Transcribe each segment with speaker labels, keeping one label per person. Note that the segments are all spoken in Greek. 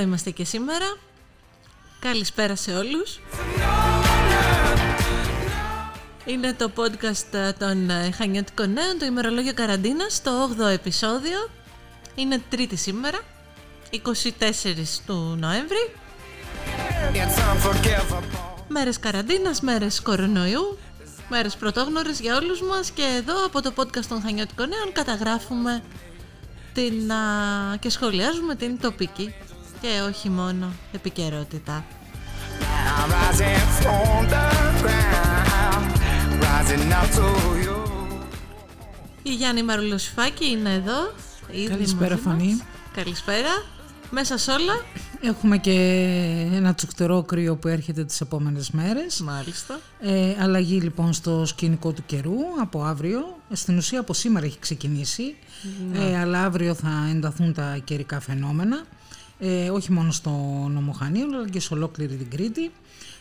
Speaker 1: Εδώ είμαστε και σήμερα. Καλησπέρα σε όλους. Είναι το podcast ε, των ε, Χανιώτικων Νέων, το ημερολόγιο καραντίνας, το 8ο επεισόδιο. Είναι τρίτη σήμερα, 24 του Νοέμβρη. Μέρες καραντίνας, μέρες κορονοϊού, μέρες πρωτόγνωρες για όλους μας και εδώ από το podcast των Χανιώτικων Νέων καταγράφουμε την, α, και σχολιάζουμε την τοπική και όχι μόνο επικαιρότητα. Η Γιάννη Μαρουλοσφάκη είναι εδώ. ήδη
Speaker 2: Καλησπέρα
Speaker 1: μαζί μας.
Speaker 2: Φανή.
Speaker 1: Καλησπέρα. Μέσα σ' όλα.
Speaker 2: Έχουμε και ένα τσουκτερό κρύο που έρχεται τις επόμενες μέρες.
Speaker 1: Μάλιστα.
Speaker 2: Ε, αλλαγή λοιπόν στο σκηνικό του καιρού από αύριο. Στην ουσία από σήμερα έχει ξεκινήσει. Ε, αλλά αύριο θα ενταθούν τα καιρικά φαινόμενα. Ε, όχι μόνο στο νομοχανείο αλλά και σε ολόκληρη την Κρήτη.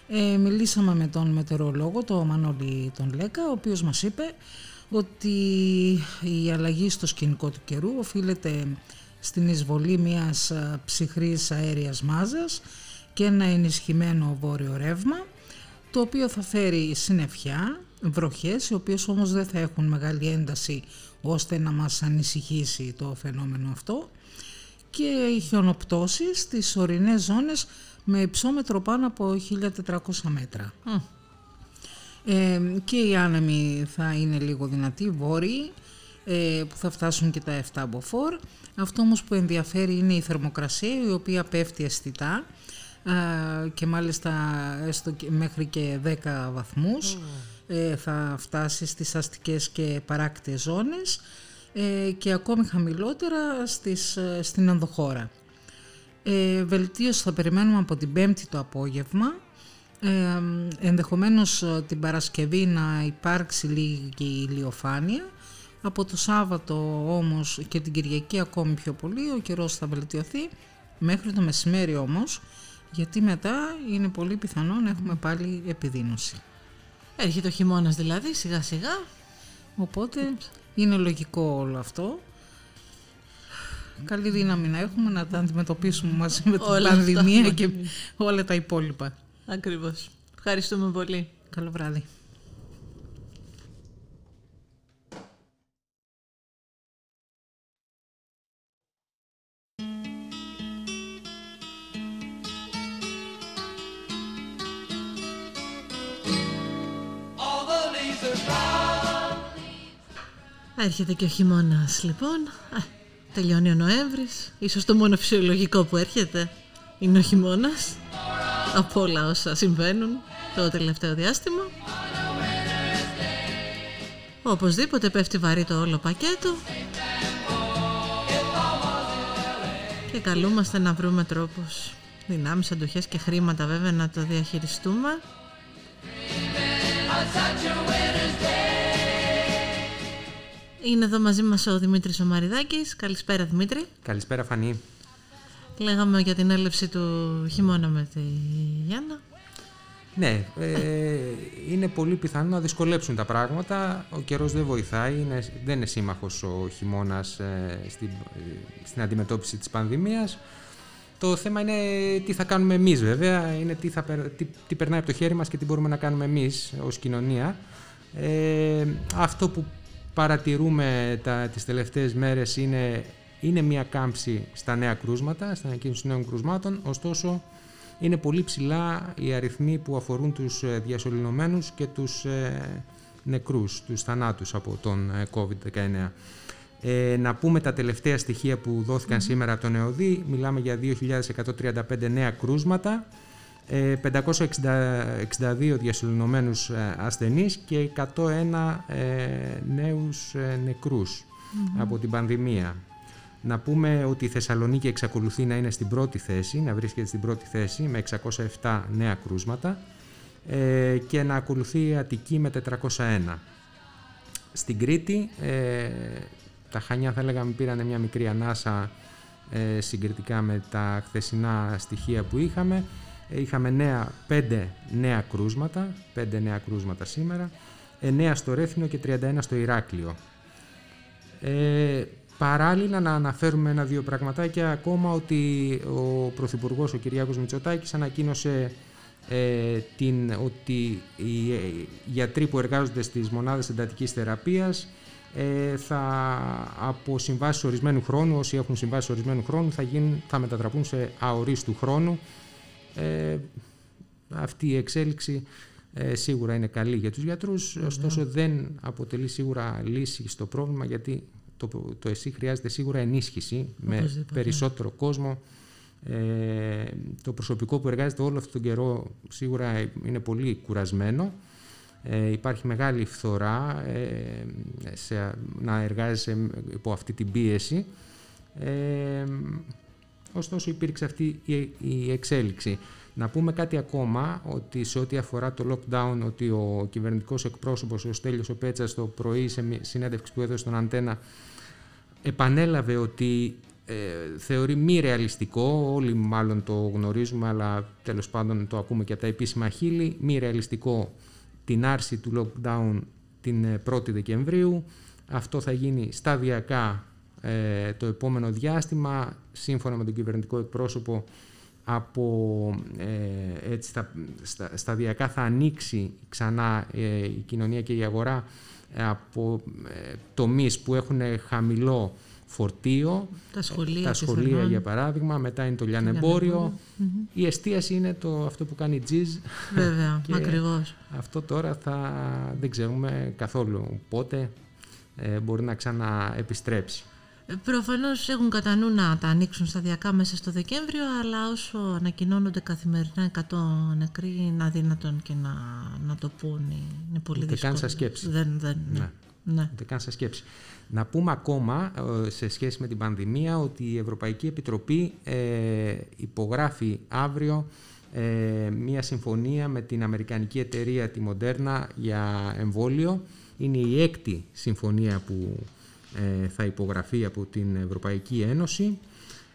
Speaker 2: Ε, μιλήσαμε με τον μετεωρολόγο, τον Μανώλη τον Λέκα, ο οποίος μας είπε ότι η αλλαγή στο σκηνικό του καιρού οφείλεται στην εισβολή μιας α, ψυχρής αέριας μάζας και ένα ενισχυμένο βόρειο ρεύμα το οποίο θα φέρει συννεφιά, βροχές, οι οποίες όμως δεν θα έχουν μεγάλη ένταση ώστε να μας ανησυχήσει το φαινόμενο αυτό και χιονοπτώσεις στις ορεινές ζώνες με υψόμετρο πάνω από 1400 μέτρα.
Speaker 1: Μμ.
Speaker 2: Ε, και οι άνεμοι θα είναι λίγο δυνατοί, βόρειοι, ε, που θα φτάσουν και τα 7 μποφόρ. Αυτό όμως που ενδιαφέρει είναι η θερμοκρασία, η οποία πέφτει αισθητά α, και μάλιστα έστω και μέχρι και 10 βαθμούς. Ε, θα φτάσει στις αστικές και παράκτιες ζώνες ε, και ακόμη χαμηλότερα στις, ε, στην ενδοχώρα. Ε, βελτίωση θα περιμένουμε από την Πέμπτη το απόγευμα. Ε, ενδεχομένως ε, την Παρασκευή να υπάρξει λίγη ηλιοφάνεια. Από το Σάββατο όμως και την Κυριακή ακόμη πιο πολύ ο καιρός θα βελτιωθεί μέχρι το μεσημέρι όμως γιατί μετά είναι πολύ πιθανό να έχουμε πάλι επιδείνωση.
Speaker 1: Έρχεται ο χειμώνας δηλαδή, σιγά σιγά.
Speaker 2: Οπότε είναι λογικό όλο αυτό. Καλή δύναμη να έχουμε να τα αντιμετωπίσουμε μαζί με την
Speaker 1: Όλα αυτά
Speaker 2: πανδημία
Speaker 1: μαζί.
Speaker 2: και όλα τα υπόλοιπα.
Speaker 1: Ακριβώς. Ευχαριστούμε πολύ.
Speaker 2: Καλό βράδυ.
Speaker 1: Έρχεται και ο χειμώνας λοιπόν. Α, τελειώνει ο Νοέμβρης. Ίσως το μόνο φυσιολογικό που έρχεται είναι ο χειμώνας. Από όλα όσα συμβαίνουν το τελευταίο διάστημα. Οπωσδήποτε πέφτει βαρύ το όλο πακέτο. Και καλούμαστε να βρούμε τρόπους, δυνάμεις, αντοχές και χρήματα βέβαια να το διαχειριστούμε. Είναι εδώ μαζί μας ο Δημήτρης ο Μαριδάκης. Καλησπέρα Δημήτρη.
Speaker 3: Καλησπέρα Φανή.
Speaker 1: Λέγαμε για την έλευση του χειμώνα με τη Γιάννα.
Speaker 3: Ναι, ε, είναι πολύ πιθανό να δυσκολέψουν τα πράγματα. Ο καιρός δεν βοηθάει, είναι, δεν είναι σύμμαχος ο χειμώνας ε, στην, ε, στην αντιμετώπιση της πανδημίας. Το θέμα είναι τι θα κάνουμε εμείς βέβαια, είναι τι, θα, περ- τι, τι περνάει από το χέρι μας και τι μπορούμε να κάνουμε εμείς ως κοινωνία. Ε, αυτό που παρατηρούμε τα, τις τελευταίες μέρες είναι, είναι μια κάμψη στα νέα κρούσματα, στην ανακοίνωση νέων κρουσμάτων, ωστόσο είναι πολύ ψηλά οι αριθμοί που αφορούν τους ε, διασωληνωμένους και τους ε, νεκρούς, τους θανάτους από τον ε, COVID-19. Ε, να πούμε τα τελευταία στοιχεία που δοθηκαν σήμερα από τον ΕΟΔΗ. Μιλάμε για 2.135 νέα κρούσματα, ε, 562 διασωληνωμένους ε, ασθενείς και 101 ε, νέους ε, νεκρούς από την πανδημία. Να πούμε ότι η Θεσσαλονίκη εξακολουθεί να είναι στην πρώτη θέση, να βρίσκεται στην πρώτη θέση με 607 νέα κρούσματα ε, και να ακολουθεί η Αττική με 401. Στην Κρήτη ε, τα Χανιά θα λέγαμε πήραν μια μικρή ανάσα ε, συγκριτικά με τα χθεσινά στοιχεία που είχαμε. Ε, είχαμε νέα, 5 νέα κρούσματα, 5 νέα κρούσματα σήμερα, 9 στο Ρέθινο και 31 στο Ηράκλειο. Ε, Παράλληλα να αναφέρουμε ένα-δύο πραγματάκια ακόμα ότι ο Πρωθυπουργός ο Κυριάκος Μητσοτάκης ανακοίνωσε ε, την, ότι οι γιατροί που εργάζονται στις μονάδες εντατικής θεραπείας ε, θα, από συμβάσεις ορισμένου χρόνου, όσοι έχουν συμβάσεις ορισμένου χρόνου, θα, γίνουν, θα μετατραπούν σε αορίστου χρόνου. Ε, αυτή η εξέλιξη ε, σίγουρα είναι καλή για τους γιατρούς, ωστόσο δεν αποτελεί σίγουρα λύση στο πρόβλημα γιατί το, το ΕΣΥ χρειάζεται σίγουρα ενίσχυση με περισσότερο κόσμο. Ε, το προσωπικό που εργάζεται όλο αυτόν τον καιρό σίγουρα είναι πολύ κουρασμένο. Ε, υπάρχει μεγάλη φθορά ε, σε, να εργάζεσαι υπό αυτή την πίεση. Ε, ωστόσο υπήρξε αυτή η, η εξέλιξη. Να πούμε κάτι ακόμα, ότι σε ό,τι αφορά το lockdown, ότι ο κυβερνητικός εκπρόσωπος, ο Στέλιος ο Πέτσας, το πρωί σε συνέντευξη που έδωσε στον Αντένα, επανέλαβε ότι ε, θεωρεί μη ρεαλιστικό, όλοι μάλλον το γνωρίζουμε, αλλά τέλος πάντων το ακούμε και από τα επίσημα χείλη, μη ρεαλιστικό την άρση του lockdown την 1η ε, Δεκεμβρίου. Αυτό θα γίνει σταδιακά ε, το επόμενο διάστημα, σύμφωνα με τον κυβερνητικό εκπρόσωπο, από ε, έτσι, στα, σταδιακά θα ανοίξει ξανά ε, η κοινωνία και η αγορά από ε, τομείς που έχουν χαμηλό φορτίο,
Speaker 1: τα σχολεία,
Speaker 3: τα σχολεία για παράδειγμα, μετά είναι το λιανεμπόριο. Η εστίαση είναι το, αυτό που κάνει τζιζ.
Speaker 1: Βέβαια, ακριβώς.
Speaker 3: Αυτό τώρα θα, δεν ξέρουμε καθόλου πότε ε, μπορεί να ξαναεπιστρέψει.
Speaker 1: Ε, Προφανώς έχουν κατά νου να τα ανοίξουν σταδιακά μέσα στο Δεκέμβριο, αλλά όσο ανακοινώνονται καθημερινά 100 νεκροί, είναι αδύνατον και να, να το πούν. Είναι πολύ
Speaker 3: Ούτε
Speaker 1: δύσκολο.
Speaker 3: καν σαν σκέψη.
Speaker 1: Δεν, δεν, ναι. ναι.
Speaker 3: Ούτε καν σαν σκέψη. Να πούμε ακόμα ε, σε σχέση με την πανδημία ότι η Ευρωπαϊκή Επιτροπή ε, υπογράφει αύριο ε, μία συμφωνία με την Αμερικανική εταιρεία τη Moderna για εμβόλιο. Είναι η έκτη συμφωνία που ε, θα υπογραφεί από την Ευρωπαϊκή Ένωση.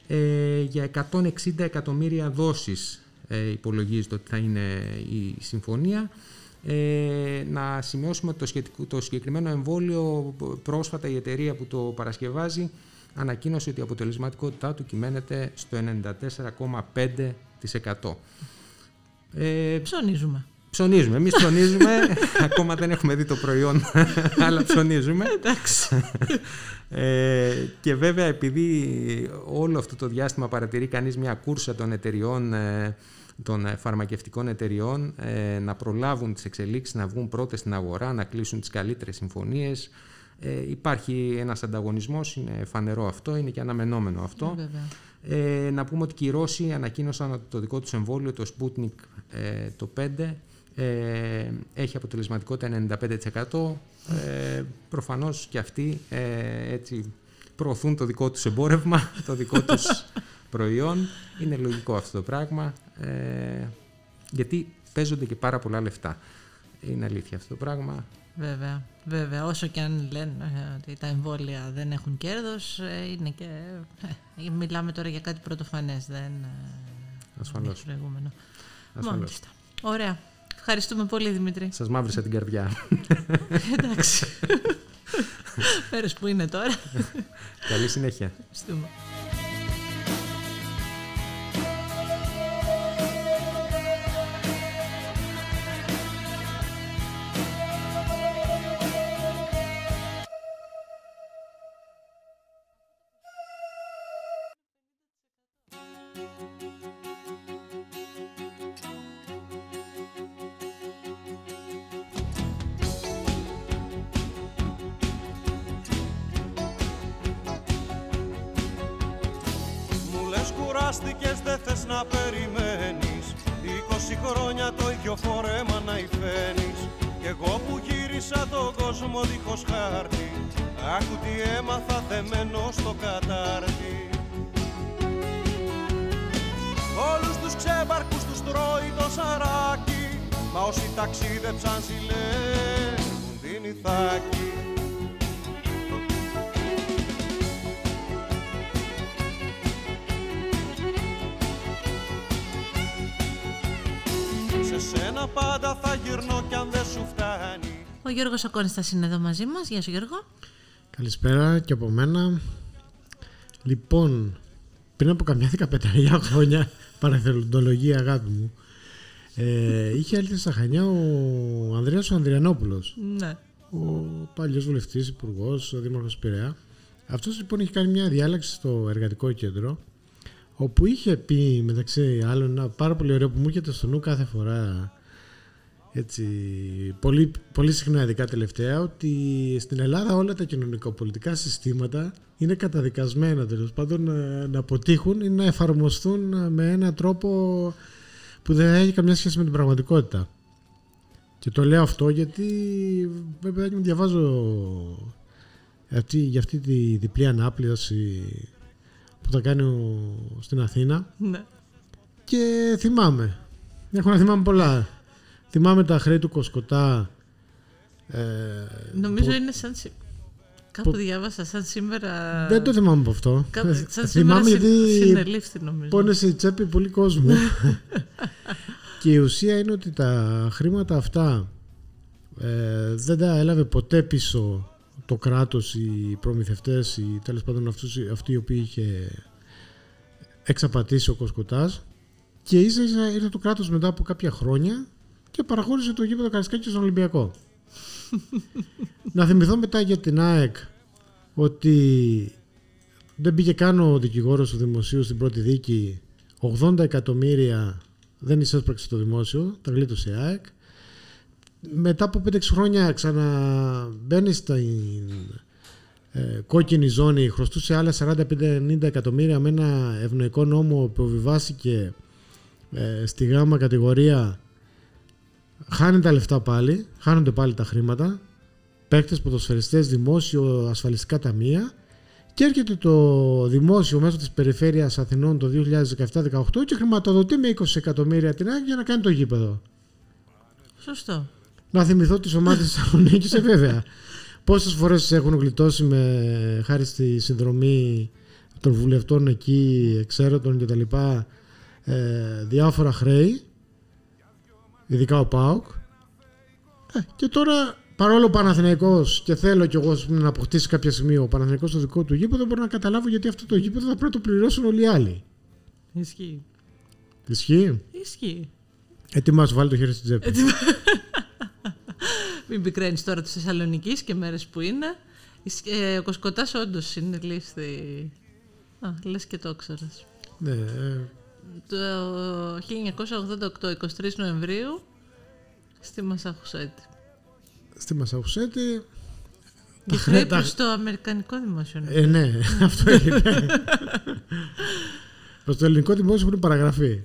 Speaker 3: Ε, για 160 εκατομμύρια δόσεις ε, υπολογίζεται ότι θα είναι η συμφωνία. Ε, να σημειώσουμε το, σχετικό, το συγκεκριμένο εμβόλιο πρόσφατα η εταιρεία που το παρασκευάζει ανακοίνωσε ότι η αποτελεσματικότητά του κυμαίνεται στο 94,5%.
Speaker 1: Ε, ψωνίζουμε.
Speaker 3: Ψωνίζουμε. Εμείς ψωνίζουμε. Ακόμα δεν έχουμε δει το προϊόν, αλλά ψωνίζουμε.
Speaker 1: Εντάξει.
Speaker 3: Ε, και βέβαια επειδή όλο αυτό το διάστημα παρατηρεί κανείς μια κούρσα των εταιριών ε, των ε, φαρμακευτικών εταιριών ε, να προλάβουν τις εξελίξεις, να βγουν πρώτες στην αγορά, να κλείσουν τις καλύτερες συμφωνίες. Ε, υπάρχει ένας ανταγωνισμός, είναι φανερό αυτό, είναι και αναμενόμενο αυτό. Ε, να πούμε ότι και οι Ρώσοι ανακοίνωσαν ότι το δικό τους εμβόλιο, το Sputnik ε, το 5, ε, έχει αποτελεσματικότητα 95%. Ε, προφανώς και αυτοί ε, έτσι προωθούν το δικό τους εμπόρευμα, το δικό τους προϊόν. Είναι λογικό αυτό το πράγμα, ε, γιατί παίζονται και πάρα πολλά λεφτά. Είναι αλήθεια αυτό το πράγμα.
Speaker 1: Βέβαια, βέβαια. Όσο και αν λένε ότι τα εμβόλια δεν έχουν κέρδος, ε, είναι και... Ε, μιλάμε τώρα για κάτι πρωτοφανές, δεν
Speaker 3: Ασφαλώς.
Speaker 1: είναι προηγούμενο.
Speaker 3: Ασφαλώς.
Speaker 1: Μάλιστα. Ωραία. Ευχαριστούμε πολύ, Δημήτρη.
Speaker 3: Σας μαύρισα την καρδιά.
Speaker 1: Εντάξει. Μέρες που είναι τώρα.
Speaker 3: Καλή συνέχεια.
Speaker 1: Ευχαριστούμε.
Speaker 4: Λες κουράστηκες δεν θες να περιμένεις. 20 χρόνια το ίδιο φορέμα να υφαίνεις. Κι εγώ που γύρισα τον κόσμο δίχως χάρτη Άκου τι έμαθα δεμένο στο κατάρτι. Όλους τους ξέμπαρκους τους τρώει το σαράκι Μα όσοι ταξίδεψαν ζηλεύουν την Ιθάκη Σε σένα πάντα θα γυρνώ κι αν δεν σου φτάνει
Speaker 1: Ο Γιώργος Ακόνιστας είναι εδώ μαζί μας. Γεια σου Γιώργο.
Speaker 5: Καλησπέρα και από μένα. Λοιπόν, πριν από καμιά δεκαπενταριά χρόνια, παραθελοντολογία αγάπη μου, ε, είχε έρθει στα Χανιά ο Ανδρέας ο Ανδριανόπουλος,
Speaker 1: Ναι.
Speaker 5: ο παλιός βουλευτής, υπουργός, ο δήμαρχος Πειραιά. Αυτός λοιπόν είχε κάνει μια διάλεξη στο εργατικό κέντρο, όπου είχε πει μεταξύ άλλων ένα πάρα πολύ ωραίο που μου έρχεται στο νου κάθε φορά έτσι, πολύ, πολύ συχνά ειδικά τελευταία ότι στην Ελλάδα όλα τα κοινωνικοπολιτικά συστήματα είναι καταδικασμένα τέλος πάντων να, να αποτύχουν ή να εφαρμοστούν με έναν τρόπο που δεν έχει καμιά σχέση με την πραγματικότητα. Και το λέω αυτό γιατί βέβαια μου διαβάζω αυτή, για αυτή τη διπλή ανάπλαση που θα κάνει ο, στην Αθήνα
Speaker 1: ναι.
Speaker 5: και θυμάμαι. Έχω να θυμάμαι πολλά. Θυμάμαι τα χρέη του Κοσκοτά. Ε,
Speaker 1: Νομίζω
Speaker 5: που-
Speaker 1: είναι σαν. σι- Κάπου διάβασα σαν σήμερα.
Speaker 5: Δεν το θυμάμαι από αυτό.
Speaker 1: Κάπου-
Speaker 5: Ε,
Speaker 1: σαν σήμερα
Speaker 5: θυμάμαι
Speaker 1: συ-
Speaker 5: γιατί
Speaker 1: συνελήφθη νομίζω.
Speaker 5: πόνεσε η τσέπη πολύ κόσμο. και η ουσία είναι ότι τα χρήματα αυτά ε, δεν τα έλαβε ποτέ πίσω το κράτος, οι προμηθευτές, οι, τέλος πάντων αυτούς, αυτοί οι οποίοι είχε εξαπατήσει ο Κοσκοτάς και ίσα ίσα ήρθε το κράτος μετά από κάποια χρόνια και παραχώρησε το γήπεδο Καρισκάκης στον Ολυμπιακό. Να θυμηθώ μετά για την ΑΕΚ ότι δεν πήγε καν ο δικηγόρος του δημοσίου στην πρώτη δίκη 80 εκατομμύρια δεν εισέσπραξε το δημόσιο, τα γλίτωσε η ΑΕΚ. Μετά από 5-6 χρόνια ξαναμπαίνει στην ε, κόκκινη ζώνη, χρωστούσε άλλα 45-90 εκατομμύρια με ένα ευνοϊκό νόμο που επιβιβάστηκε ε, στη γάμα κατηγορία. Χάνει τα λεφτά πάλι, χάνονται πάλι τα χρήματα. Παίκτες, ποδοσφαιριστές, δημόσιο, ασφαλιστικά ταμεία και έρχεται το δημόσιο μέσω της περιφέρειας Αθηνών το 2017-18 και χρηματοδοτεί με 20 εκατομμύρια την ΑΕΚ για να κάνει το γήπεδο.
Speaker 1: Σωστό.
Speaker 5: Να θυμηθώ τις ομάδες της Θεσσαλονίκης, ε, βέβαια. Πόσες φορές τις έχουν γλιτώσει με, χάρη στη συνδρομή των βουλευτών εκεί, εξαίρετων κτλ. Ε, διάφορα χρέη, ειδικά ο ΠΑΟΚ. Ε, και τώρα, παρόλο ο Παναθηναϊκός και θέλω κι εγώ ας πούμε, να αποκτήσει κάποια σημείο ο Παναθηναϊκός στο δικό του γήπεδο, μπορώ να καταλάβω γιατί αυτό το γήπεδο θα πρέπει να το πληρώσουν όλοι οι άλλοι.
Speaker 1: Ισχύει.
Speaker 5: Ισχύει.
Speaker 1: Ισχύει.
Speaker 5: Έτοιμα να σου βάλει το χέρι στην τσέπη.
Speaker 1: Μην πικραίνεις τώρα της Θεσσαλονίκης και μέρες που είναι. Ισ- ε, ο Κοσκοτάς όντως είναι λίστη. Α, λες και το ήξερε.
Speaker 5: ναι, ε,
Speaker 1: Το 1988, 23 Νοεμβρίου, στη Μασαχουσέτη.
Speaker 5: στη Μασαχουσέτη
Speaker 1: Και
Speaker 5: χρέ-
Speaker 1: χρέη
Speaker 5: τα-
Speaker 1: προς το Αμερικανικό Δημοσιονομικό.
Speaker 5: Ε, ναι, αυτό είναι. Προς το ελληνικό δημόσιο έχουν παραγραφεί.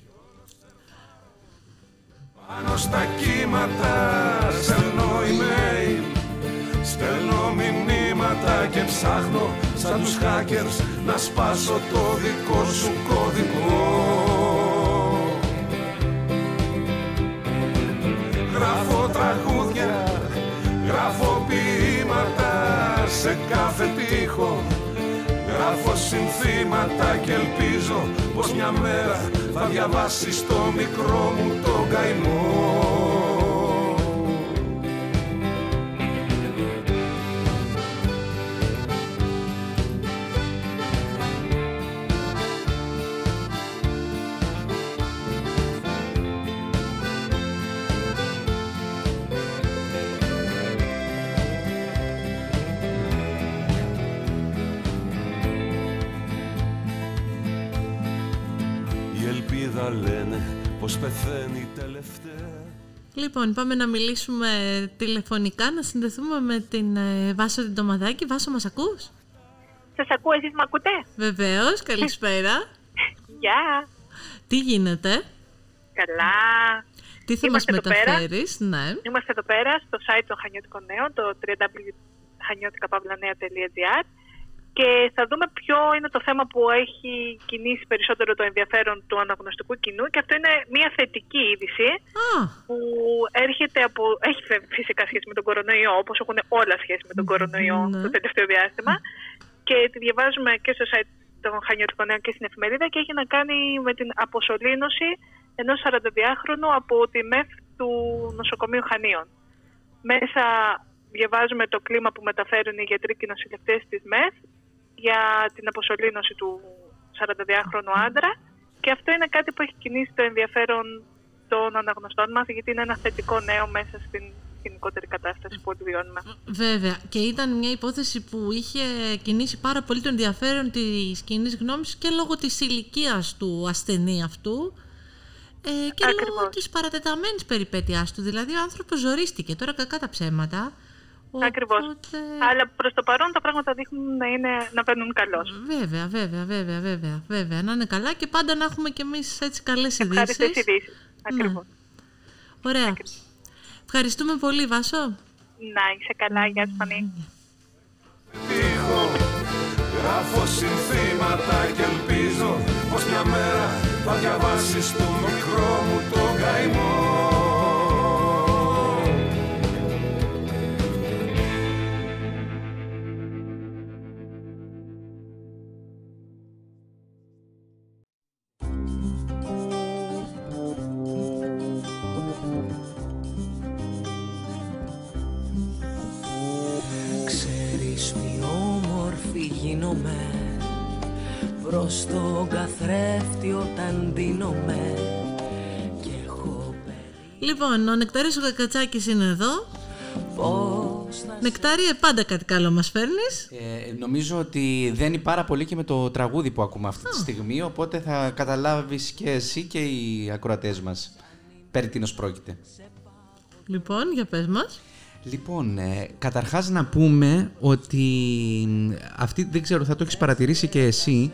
Speaker 6: Πάνω στα κύματα στέλνω email Στέλνω μηνύματα και ψάχνω σαν τους hackers Να σπάσω το δικό σου κωδικό συνθήματα και ελπίζω πως μια μέρα θα διαβάσεις το μικρό μου το καημό. Ελπίδα λένε πως πεθαίνει τελευταία
Speaker 1: Λοιπόν, πάμε να μιλήσουμε τηλεφωνικά, να συνδεθούμε με την ε, Βάσο την Τομαδάκη. Βάσο, μας ακούς;
Speaker 7: Σας ακούω, εσείς με ακούτε;
Speaker 1: Βεβαίως, καλησπέρα.
Speaker 7: Γεια!
Speaker 1: Τι γίνεται,
Speaker 7: Καλά!
Speaker 1: τι θα
Speaker 7: Είμαστε
Speaker 1: μας
Speaker 7: εδώ πέρα.
Speaker 1: μεταφέρεις, ναι.
Speaker 7: Είμαστε εδώ πέρα στο site των Χανιώτικων Νέων, το www.χανιώτικα.gr και θα δούμε ποιο είναι το θέμα που έχει κινήσει περισσότερο το ενδιαφέρον του αναγνωστικού κοινού και αυτό είναι μια θετική είδηση
Speaker 1: Α,
Speaker 7: που έρχεται από... έχει φε- φυσικά σχέση με τον κορονοϊό, όπως έχουν όλα σχέση με τον κορονοϊό
Speaker 1: Ναι.
Speaker 7: το τελευταίο διάστημα και τη διαβάζουμε και στο site των Χανιώτικων Νέων και στην εφημερίδα και έχει να κάνει με την αποσωλήνωση ενός 42χρονου από τη ΜΕΦ του νοσοκομείου Χανίων. Μέσα διαβάζουμε το κλίμα που μεταφέρουν οι γιατροί και οι νοσηλευτές της ΜΕΦ για την αποσωλήνωση του 42χρονου άντρα και αυτό είναι κάτι που έχει κινήσει το ενδιαφέρον των αναγνωστών μας γιατί είναι ένα θετικό νέο μέσα στην γενικότερη κατάσταση που βιώνουμε.
Speaker 1: Βέβαια. Και ήταν μια υπόθεση που είχε κινήσει πάρα πολύ το ενδιαφέρον της κοινής γνώμης και λόγω της ηλικίας του ασθενή αυτού. Ε, και
Speaker 7: Ακριβώς.
Speaker 1: λόγω της παρατεταμένης περιπέτειάς του. Δηλαδή ο άνθρωπος ζορίστηκε, τώρα κακά τα ψέματα.
Speaker 7: Ακριβώς.
Speaker 1: Οπότε-
Speaker 7: Αλλά προς το παρόν τα πράγματα δείχνουν να, είναι, να παίρνουν καλώς.
Speaker 1: Βέβαια, βέβαια, βέβαια, βέβαια, βέβαια. Να είναι καλά και πάντα να έχουμε κι εμείς έτσι καλές
Speaker 7: Ευχάριστες
Speaker 1: ειδήσεις.
Speaker 7: ειδήσεις. Ακριβώς.
Speaker 1: Ωραία. Ευχαριστούμε πολύ, Βάσο.
Speaker 7: Να είσαι καλά, γεια σου Φανή.
Speaker 6: τύχω Γράφω συνθήματα και ελπίζω πως μια μέρα θα διαβάσεις το μικρό μου το καημό
Speaker 8: καθρέφτη όταν δίνομαι Και έχω
Speaker 1: Λοιπόν, ο Νεκτάριος ο Κακατσάκης είναι εδώ.
Speaker 8: πώς θα
Speaker 1: Νεκτάριε, πάντα κάτι καλό μας φέρνεις.
Speaker 9: Ε, νομίζω ότι δένει πάρα πολύ και με το τραγούδι που ακούμε αυτή τη στιγμή, οπότε θα καταλάβεις και εσύ και οι ακροατές μας περί τίνος πρόκειται.
Speaker 1: Λοιπόν, για πες μας.
Speaker 9: Λοιπόν, ε, καταρχάς να πούμε ότι μ, αυτή δεν ξέρω, θα το έχεις παρατηρήσει και εσύ,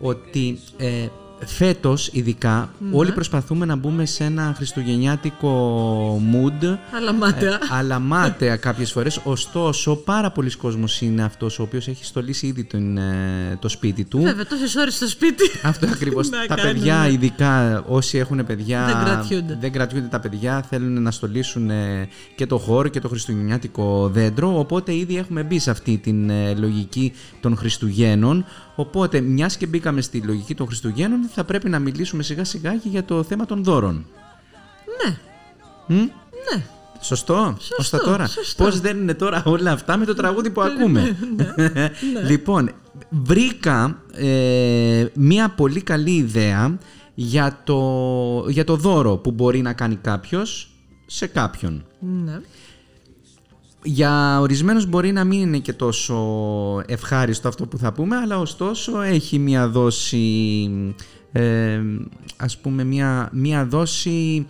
Speaker 9: ότι ε, φέτος ειδικά όλοι προσπαθούμε να μπούμε σε ένα χριστουγεννιάτικο mood
Speaker 1: Αλλά μάταια.
Speaker 9: ε, αλλά μάταια κάποιες φορές. Ωστόσο, πάρα πολλοί κόσμος είναι αυτός ο οποίος έχει στολίσει ήδη τον, ε, το σπίτι του.
Speaker 1: Βέβαια, τόσες ώρες στο σπίτι.
Speaker 9: Αυτό ακριβώς.
Speaker 1: Να
Speaker 9: τα
Speaker 1: κάνουμε.
Speaker 9: παιδιά, ειδικά όσοι έχουν παιδιά,
Speaker 1: Δεν κρατιούνται.
Speaker 9: δεν κρατιούνται τα παιδιά, θέλουν να στολίσουν ε, και το χώρο και το χριστουγεννιάτικο δέντρο. Οπότε ήδη έχουμε μπει σε αυτή την ε, λογική των Χριστουγέννων. Οπότε, μιας και μπήκαμε στη λογική των Χριστουγέννων, θα πρέπει να μιλήσουμε σιγά σιγά και για το θέμα των δώρων.
Speaker 1: Ναι.
Speaker 9: Μ;
Speaker 1: Ναι.
Speaker 9: Σωστό,
Speaker 1: Σωστό,
Speaker 9: τώρα;
Speaker 1: σωστό.
Speaker 9: Πώς δεν είναι τώρα όλα αυτά με το τραγούδι που ακούμε;
Speaker 1: Ναι,
Speaker 9: λοιπόν, βρήκα ε, μία πολύ καλή ιδέα για το, για το δώρο που μπορεί να κάνει κάποιος σε κάποιον.
Speaker 1: Ναι.
Speaker 9: Για ορισμένους μπορεί να μην είναι και τόσο ευχάριστο αυτό που θα πούμε, αλλά ωστόσο έχει μία δόση, ε, ας πούμε, μία, μία δόση,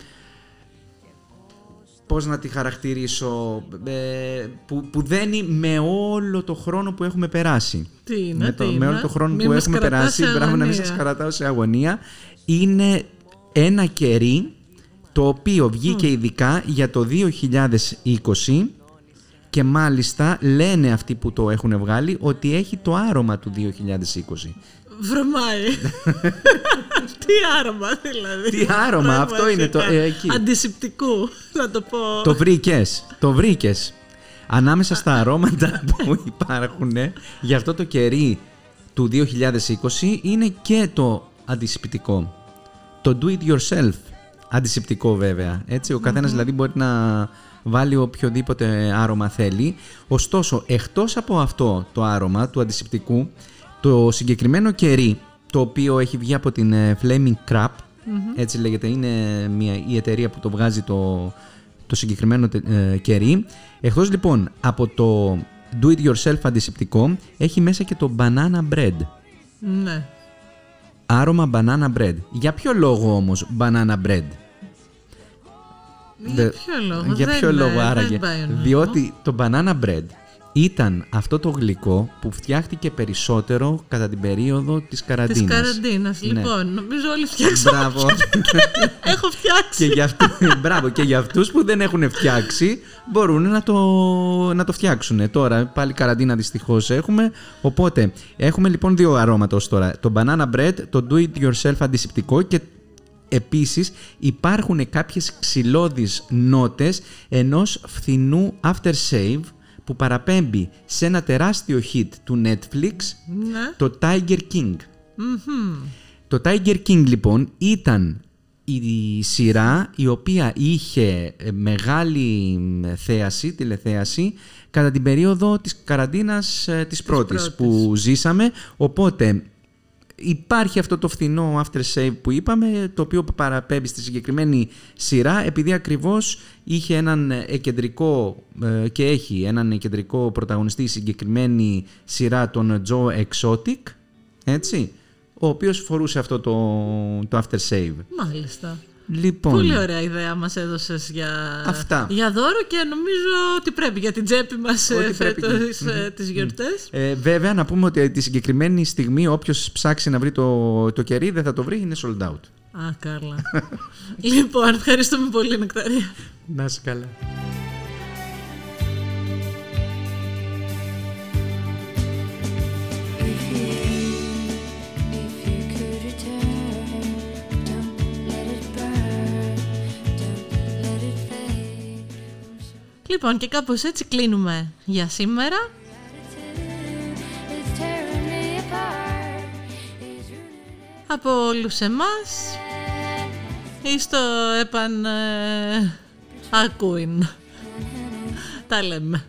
Speaker 9: πώς να τη χαρακτηρίσω, ε, που, που δένει με όλο το χρόνο που έχουμε περάσει.
Speaker 1: Τι είναι,
Speaker 9: με,
Speaker 1: τι
Speaker 9: το, με
Speaker 1: είναι;
Speaker 9: όλο το χρόνο
Speaker 1: Μη
Speaker 9: που
Speaker 1: μας
Speaker 9: έχουμε
Speaker 1: κρατάς
Speaker 9: περάσει,
Speaker 1: σε
Speaker 9: μπράβο να μην
Speaker 1: αγωνία.
Speaker 9: σας κρατάω σε αγωνία, είναι ένα κερί το οποίο βγήκε ειδικά για το 2020 και μάλιστα λένε αυτοί που το έχουν βγάλει ότι έχει το άρωμα του 2020.
Speaker 1: Βρωμάει. Τι άρωμα δηλαδή.
Speaker 9: Τι άρωμα,
Speaker 1: Πράγμα
Speaker 9: αυτό είναι το-
Speaker 1: φυσικά.
Speaker 9: ε, εκεί.
Speaker 1: Αντισηπτικού, να το πω.
Speaker 9: το βρήκες, το βρήκες. Ανάμεσα στα αρώματα που υπάρχουν για αυτό το κερί του 2020 είναι και το αντισηπτικό. Το do it yourself αντισηπτικό βέβαια. Έτσι, ο καθενας δηλαδή μπορεί να βάλει οποιοδήποτε άρωμα θέλει. Ωστόσο, εκτός από αυτό το άρωμα του αντισηπτικού, το συγκεκριμένο κερί, το οποίο έχει βγει από την ε, Flaming Crab, έτσι λέγεται, είναι μια, η εταιρεία που το βγάζει το, το συγκεκριμένο τε- ε, κερί. Εκτός λοιπόν από το do it yourself αντισηπτικό, έχει μέσα και το banana bread.
Speaker 1: Ναι.
Speaker 9: Άρωμα banana bread. Για ποιο λόγο όμως banana bread?
Speaker 1: Για
Speaker 9: Δε-
Speaker 1: ποιο λόγο;
Speaker 9: Για
Speaker 1: δεν,
Speaker 9: ποιο
Speaker 1: ε,
Speaker 9: λόγο
Speaker 1: δεν
Speaker 9: άραγε;
Speaker 1: πάει ο νόμος.
Speaker 9: Διότι το banana bread ήταν αυτό το γλυκό που φτιάχτηκε περισσότερο κατά την περίοδο της
Speaker 1: Της
Speaker 9: καραντίνας.
Speaker 1: καραντίνας.
Speaker 9: Ναι.
Speaker 1: Λοιπόν, νομίζω όλοι φτιάξαμε.
Speaker 9: Μπράβο.
Speaker 1: Έχω φτιάξει.
Speaker 9: και, για αυτού, μπράβο, και για αυτούς που δεν έχουν φτιάξει μπορούν να το, να το φτιάξουν. Τώρα πάλι καραντίνα δυστυχώς έχουμε. Οπότε έχουμε λοιπόν δύο αρώματα ως τώρα. Το banana bread, το do it yourself αντισηπτικό και επίσης υπάρχουν κάποιες ξυλώδεις νότες ενός φθηνού aftershave που παραπέμπει σε ένα τεράστιο hit του Netflix,
Speaker 1: Ναι.
Speaker 9: το Tiger King. Το Tiger King λοιπόν ήταν η σειρά η οποία είχε ε, μεγάλη ε, θέαση, τηλεθέαση κατά την περίοδο της καραντίνας ε, της, πρώτης, που ζήσαμε οπότε υπάρχει αυτό το φθηνό after save που είπαμε το οποίο παραπέμπει στη συγκεκριμένη σειρά επειδή ακριβώς είχε έναν κεντρικό και έχει έναν κεντρικό πρωταγωνιστή η συγκεκριμένη σειρά τον Joe Exotic έτσι ο οποίος φορούσε αυτό το, το after save.
Speaker 1: Μάλιστα.
Speaker 9: Λοιπόν,
Speaker 1: Πολύ ωραία ιδέα μας έδωσες για,
Speaker 9: Αυτά.
Speaker 1: για δώρο και νομίζω ότι πρέπει για την τσέπη μας
Speaker 9: Ότι
Speaker 1: ε,
Speaker 9: πρέπει.
Speaker 1: φέτος ε, τις γιορτές.
Speaker 9: Ε, βέβαια, να πούμε ότι τη συγκεκριμένη στιγμή όποιος ψάξει να βρει το, το κερί δεν θα το βρει, είναι sold out.
Speaker 1: Α, καλά. λοιπόν, ευχαριστούμε πολύ, Νεκταρία.
Speaker 3: Να είσαι καλά.
Speaker 1: Λοιπόν, και κάπως έτσι κλείνουμε για σήμερα. Από όλους εμάς ή στο επαν ε, ακούειν. Τα λέμε.